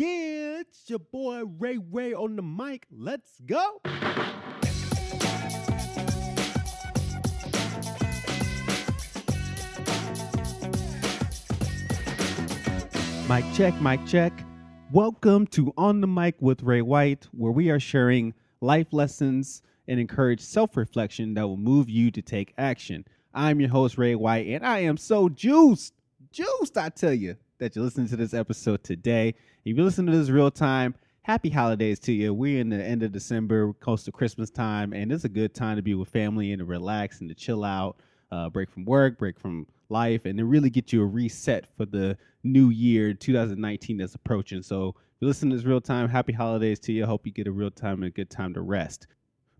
Yeah, it's your boy Ray Ray on the mic. Let's go. Mic check, mic check. Welcome to On the Mic with Ray White, where we are sharing life lessons and encourage self reflection that will move you to take action. I'm your host, Ray White, and I am so juiced, juiced, I tell you, that you're listening to this episode today. If you listen to this real time, happy holidays to you. We're in the end of December, close to Christmas time, and it's a good time to be with family and to relax and to chill out, uh, break from work, break from life, and to really get you a reset for the new year 2019 that's approaching. So, if you listen to this real time, happy holidays to you. Hope you get a real time and a good time to rest.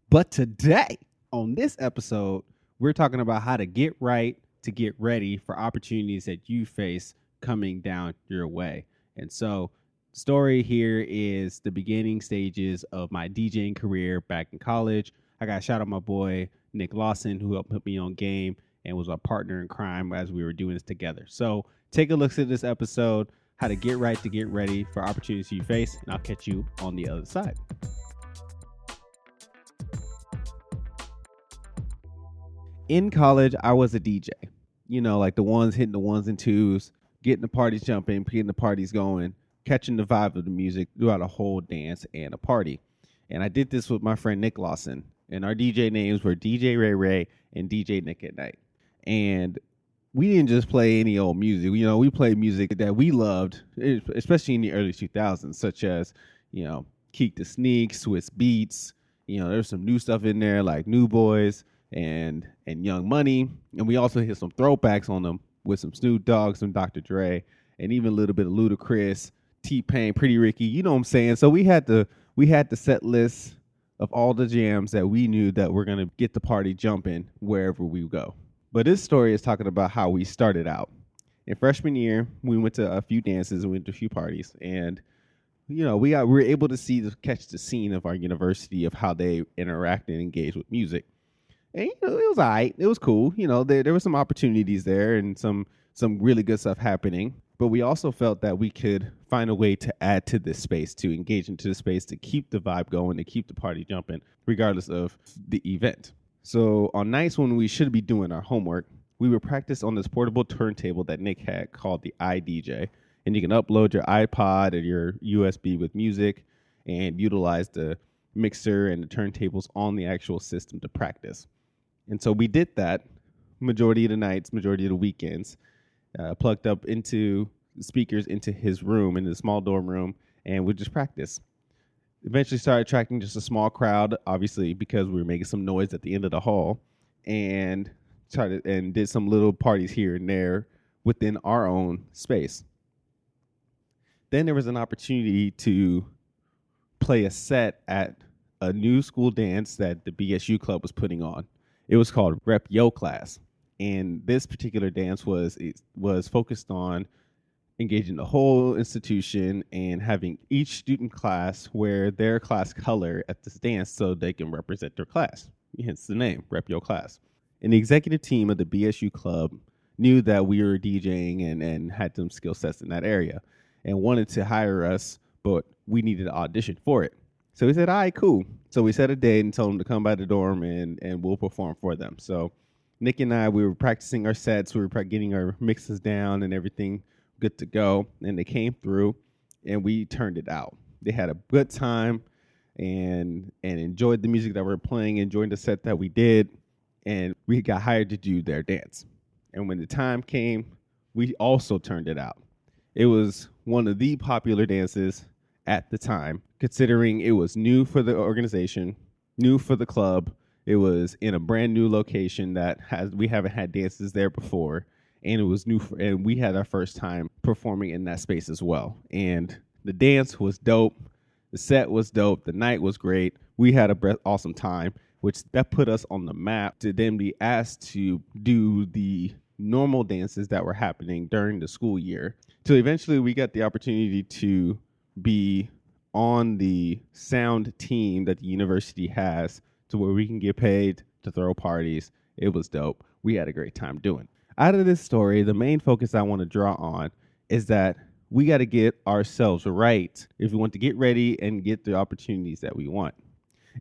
But today, on this episode, we're talking about how to get right to get ready for opportunities that you face coming down your way. And so, story here is the beginning stages of my DJing career back in college. I got a shout out my boy Nick Lawson, who helped put me on game and was our partner in crime as we were doing this together. So take a look at this episode, how to get right to get ready for opportunities you face, and I'll catch you on the other side. In college, I was a DJ. You know, like the ones hitting the ones and twos, getting the parties jumping, getting the parties going, catching the vibe of the music throughout a whole dance and a party. And I did this with my friend Nick Lawson. And our DJ names were DJ Ray Ray and DJ Nick at Night. And we didn't just play any old music. You know, we played music that we loved, especially in the early 2000s, such as, you know, Keak da Sneak, Swizz Beatz. You know, there's some new stuff in there like New Boyz and and Young Money. And we also hit some throwbacks on them with some Snoop Dogg, some Dr. Dre, and even a little bit of Ludacris, T Pain, Pretty Ricky. You know what I'm saying? So we had to we had the set list of all the jams that we knew that we're gonna get the party jumping wherever we go. But this story is talking about how we started out. In freshman year, we went to a few dances, we went to a few parties, and you know, we got we were able to see the catch the scene of our university of how they interact and engage with music. And you know, it was alright. It was cool. You know, there there were some opportunities there and some some really good stuff happening. But we also felt that we could find a way to add to this space, to engage into the space, to keep the vibe going, to keep the party jumping, regardless of the event. So on nights when we should be doing our homework, we would practice on this portable turntable that Nick had called the iDJ. And you can upload your iPod or your USB with music and utilize the mixer and the turntables on the actual system to practice. And so we did that majority of the nights, majority of the weekends, uh, plugged up into speakers into his room, in the small dorm room, and we just practice eventually started attracting just a small crowd, obviously because we were making some noise at the end of the hall, and started and did some little parties here and there within our own space. Then there was an opportunity to play a set at a new school dance that the BSU club was putting on. It was called Rep Yo Class, and this particular dance was it was focused on engaging the whole institution and having each student class wear their class color at this dance so they can represent their class. Hence the name, Rep Yo Class. And the executive team of the BSU club knew that we were DJing and, and had some skill sets in that area and wanted to hire us, but we needed to audition for it. So we said, all right, cool. So we set a date and told them to come by the dorm and, and we'll perform for them. So Nick and I, we were practicing our sets, we were getting our mixes down and everything good to go. And they came through and we turned it out. They had a good time and and enjoyed the music that we are playing, enjoyed the set that we did, and we got hired to do their dance. And when the time came, we also turned it out. It was one of the popular dances at the time, considering it was new for the organization, new for the club. It was in a brand new location that has we haven't had dances there before and it was new for, and we had our first time performing in that space as well. And the dance was dope. The set was dope. The night was great. We had a awesome time which that put us on the map to then be asked to do the normal dances that were happening during the school year. So eventually we got the opportunity to be on the sound team that the university has to where we can get paid to throw parties it was dope we had a great time doing out of this story, the main focus I want to draw on is that we got to get ourselves right if we want to get ready and get the opportunities that we want.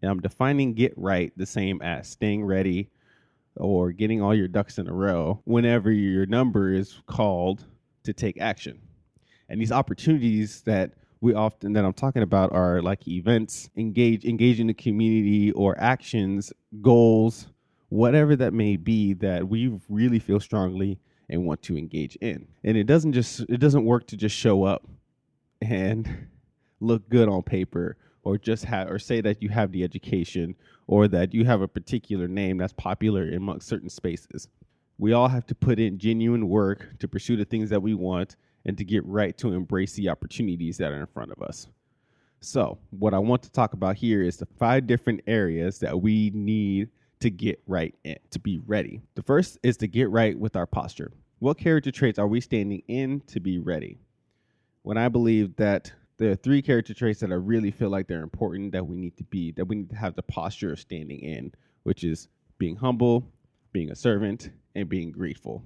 And I'm defining get right the same as staying ready or getting all your ducks in a row whenever your number is called to take action. And these opportunities that we often that I'm talking about are like events, engage in the community or actions, goals, whatever that may be that we really feel strongly and want to engage in. And it doesn't just it doesn't work to just show up and look good on paper or just have or say that you have the education or that you have a particular name that's popular amongst certain spaces. We all have to put in genuine work to pursue the things that we want and to get right to embrace the opportunities that are in front of us. So, what I want to talk about here is the five different areas that we need to get right in, to be ready. The first is to get right with our posture. What character traits are we standing in to be ready? When I believe that there are three character traits that I really feel like they're important that we need to be, that we need to have the posture of standing in, which is being humble, being a servant, and being grateful.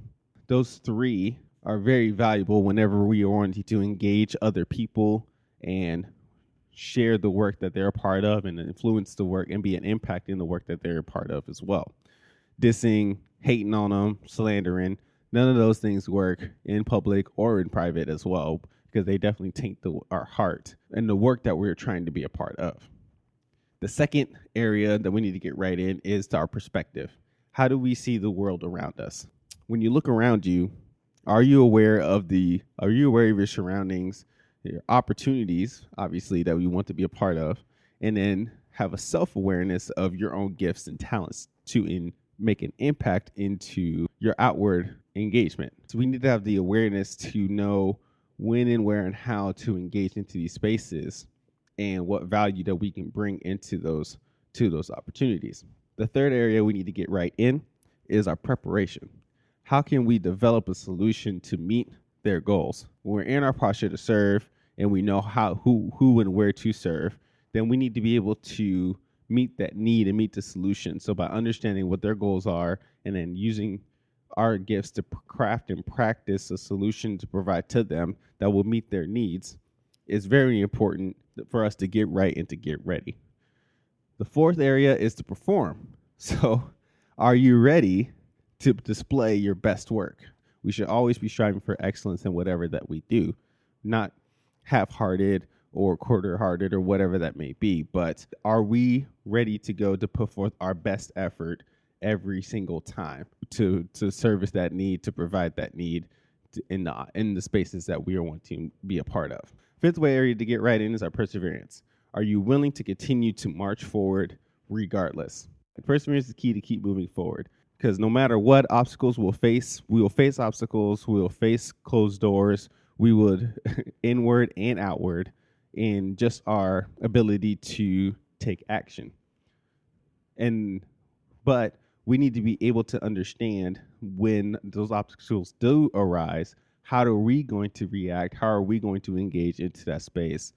Those three are very valuable whenever we are wanting to engage other people and share the work that they're a part of and influence the work and be an impact in the work that they're a part of as well. Dissing, hating on them, slandering, none of those things work in public or in private as well because they definitely taint the, our heart and the work that we're trying to be a part of. The second area that we need to get right in is to our perspective. How do we see the world around us? When you look around you, are you aware of the are you aware of your surroundings your opportunities obviously that we want to be a part of and then have a self-awareness of your own gifts and talents to in, make an impact into your outward engagement? So we need to have the awareness to know when and where and how to engage into these spaces and what value that we can bring into those to those opportunities. The third area we need to get right in is our preparation how can we develop a solution to meet their goals? When we're in our posture to serve and we know how who who and where to serve, then we need to be able to meet that need and meet the solution. So by understanding what their goals are and then using our gifts to craft and practice a solution to provide to them that will meet their needs is very important for us to get right and to get ready. The fourth area is to perform. So, are you ready to display your best work. We should always be striving for excellence in whatever that we do, not half hearted or quarter hearted or whatever that may be. But are we ready to go to put forth our best effort every single time to to service that need, to provide that need in the in the spaces that we are wanting to be a part of? Fifth way area to get right in is our perseverance. Are you willing to continue to march forward regardless? Perseverance is the key to keep moving forward because no matter what obstacles we'll face, we will face obstacles, we will face closed doors, we would inward and outward in just our ability to take action. And but we need to be able to understand when those obstacles do arise, how are we going to react? How are we going to engage into that space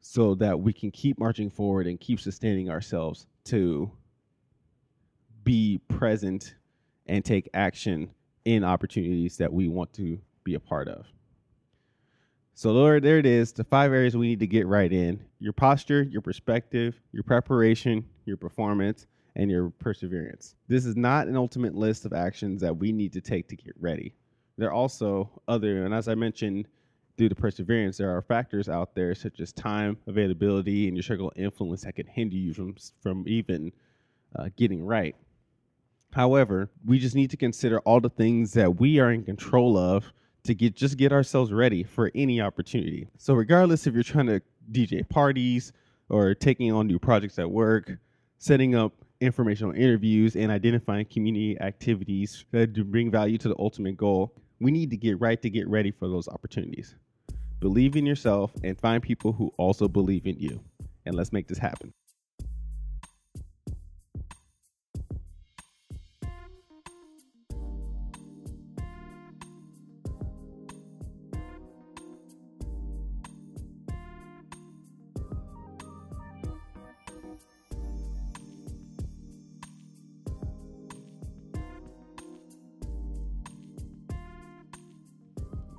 so that we can keep marching forward and keep sustaining ourselves to be present and take action in opportunities that we want to be a part of. So, Lord, there it is the five areas we need to get right in your posture, your perspective, your preparation, your performance, and your perseverance. This is not an ultimate list of actions that we need to take to get ready. There are also other, and as I mentioned, due to perseverance, there are factors out there such as time, availability, and your circle of influence that can hinder you from, from even uh, getting right. However, we just need to consider all the things that we are in control of to get just get ourselves ready for any opportunity. So regardless if you're trying to DJ parties or taking on new projects at work, setting up informational interviews and identifying community activities that do bring value to the ultimate goal, we need to get right to get ready for those opportunities. Believe in yourself and find people who also believe in you. And let's make this happen.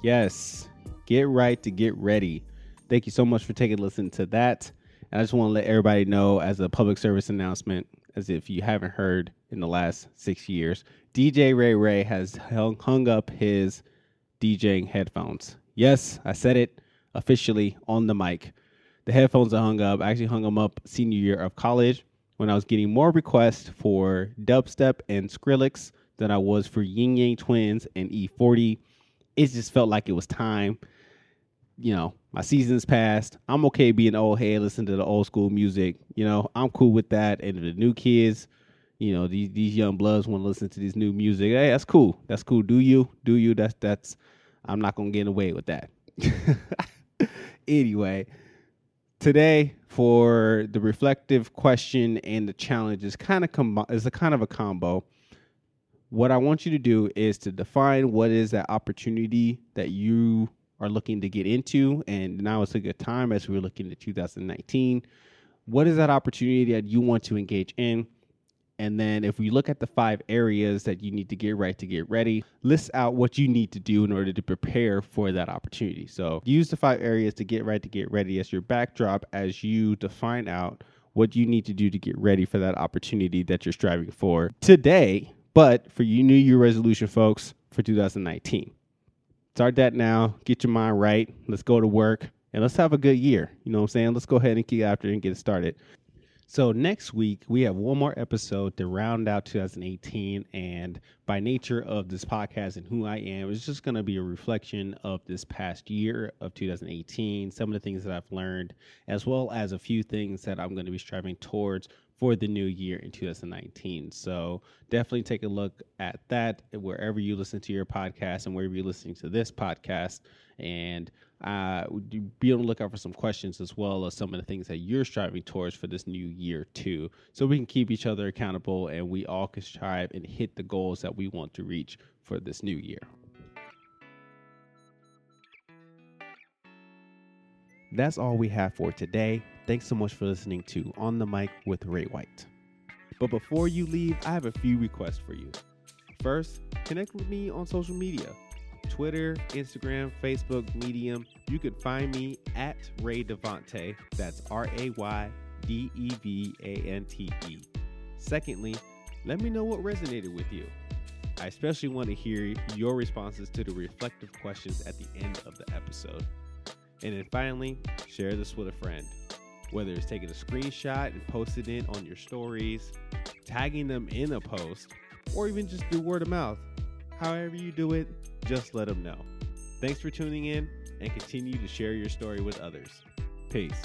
Yes. Get Right to Get Ready. Thank you so much for taking a listen to that. And I just want to let everybody know as a public service announcement, as if you haven't heard in the last six years, DJ Ray Ray has hung, up his DJing headphones. Yes, I said it officially on the mic. The headphones are hung up. I actually hung them up senior year of college when I was getting more requests for dubstep and Skrillex than I was for Ying Yang Twins and E40. It just felt like it was time. You know, my seasons passed. I'm okay being old head, listen to the old school music. You know, I'm cool with that. And the new kids, you know, these these young bloods want to listen to this new music. Hey, that's cool. That's cool. Do you? Do you? That's that's. I'm not gonna get away with that. anyway, today for the reflective question and the challenge is kind of com- is a kind of a combo what I want you to do is to define what is that opportunity that you are looking to get into. And now it's a good time as we're looking at 2019. What is that opportunity that you want to engage in? And then if we look at the five areas that you need to get right to get ready, list out what you need to do in order to prepare for that opportunity. So use the five areas to get right to get ready as your backdrop as you define out what you need to do to get ready for that opportunity that you're striving for today but for you New Year resolution, folks, for 2019, start that now. Get your mind right. Let's go to work and let's have a good year. You know what I'm saying? Let's go ahead and keep after and get it started. So next week we have one more episode to round out 2018, and by nature of this podcast and who I am, it's just going to be a reflection of this past year of 2018, some of the things that I've learned, as well as a few things that I'm going to be striving towards for the new year in 2019. So definitely take a look at that wherever you listen to your podcast and wherever you're listening to this podcast, and uh, be on the lookout for some questions as well as some of the things that you're striving towards for this new year too, so we can keep each other accountable and we all can strive and hit the goals that we want to reach for this new year. That's all we have for today. Thanks so much for listening to On the Mic with Ray White. But before you leave, I have a few requests for you. First, connect with me on social media. Twitter, Instagram, Facebook, Medium. You can find me at Ray Devante. That's R A Y D E V A N T E. Secondly, let me know what resonated with you. I especially want to hear your responses to the reflective questions at the end of the episode. And then finally, share this with a friend. Whether it's taking a screenshot and posting it on your stories, tagging them in a post, or even just do word of mouth. However, you do it, just let them know. Thanks for tuning in and continue to share your story with others. Peace.